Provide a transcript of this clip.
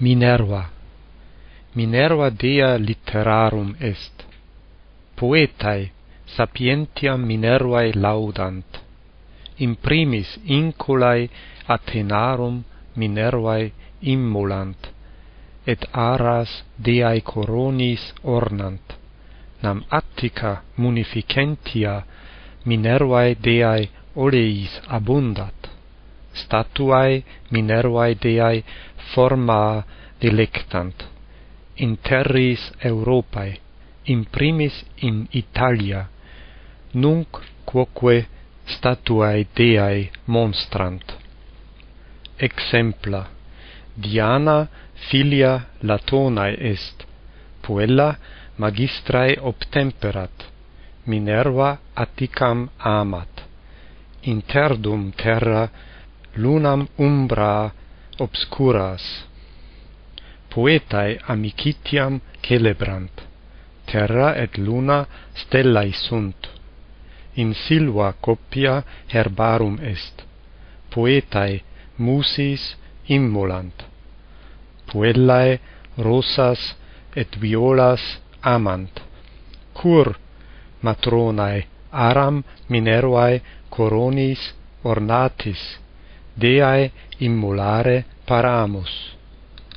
Minerva. Minerva dea literarum est. Poetae sapientiam Minervae laudant. Imprimis inculae Athenarum Minervae immolant, et aras deae coronis ornant. Nam Attica munificentia Minervae deae oleis abundat statuae minervae deae forma delectant in terris Europae, imprimis in Italia, nunc quoque statuae deae monstrant. Exempla, Diana filia Latonae est, puella magistrae obtemperat, Minerva Atticam amat. Interdum terra lunam umbra obscuras. Poetae amicitiam celebrant. Terra et luna stellae sunt. In silva copia herbarum est. Poetae musis immolant. Puellae rosas et violas amant. Cur matronae aram minervae coronis ornatis? Deae immolare paramus.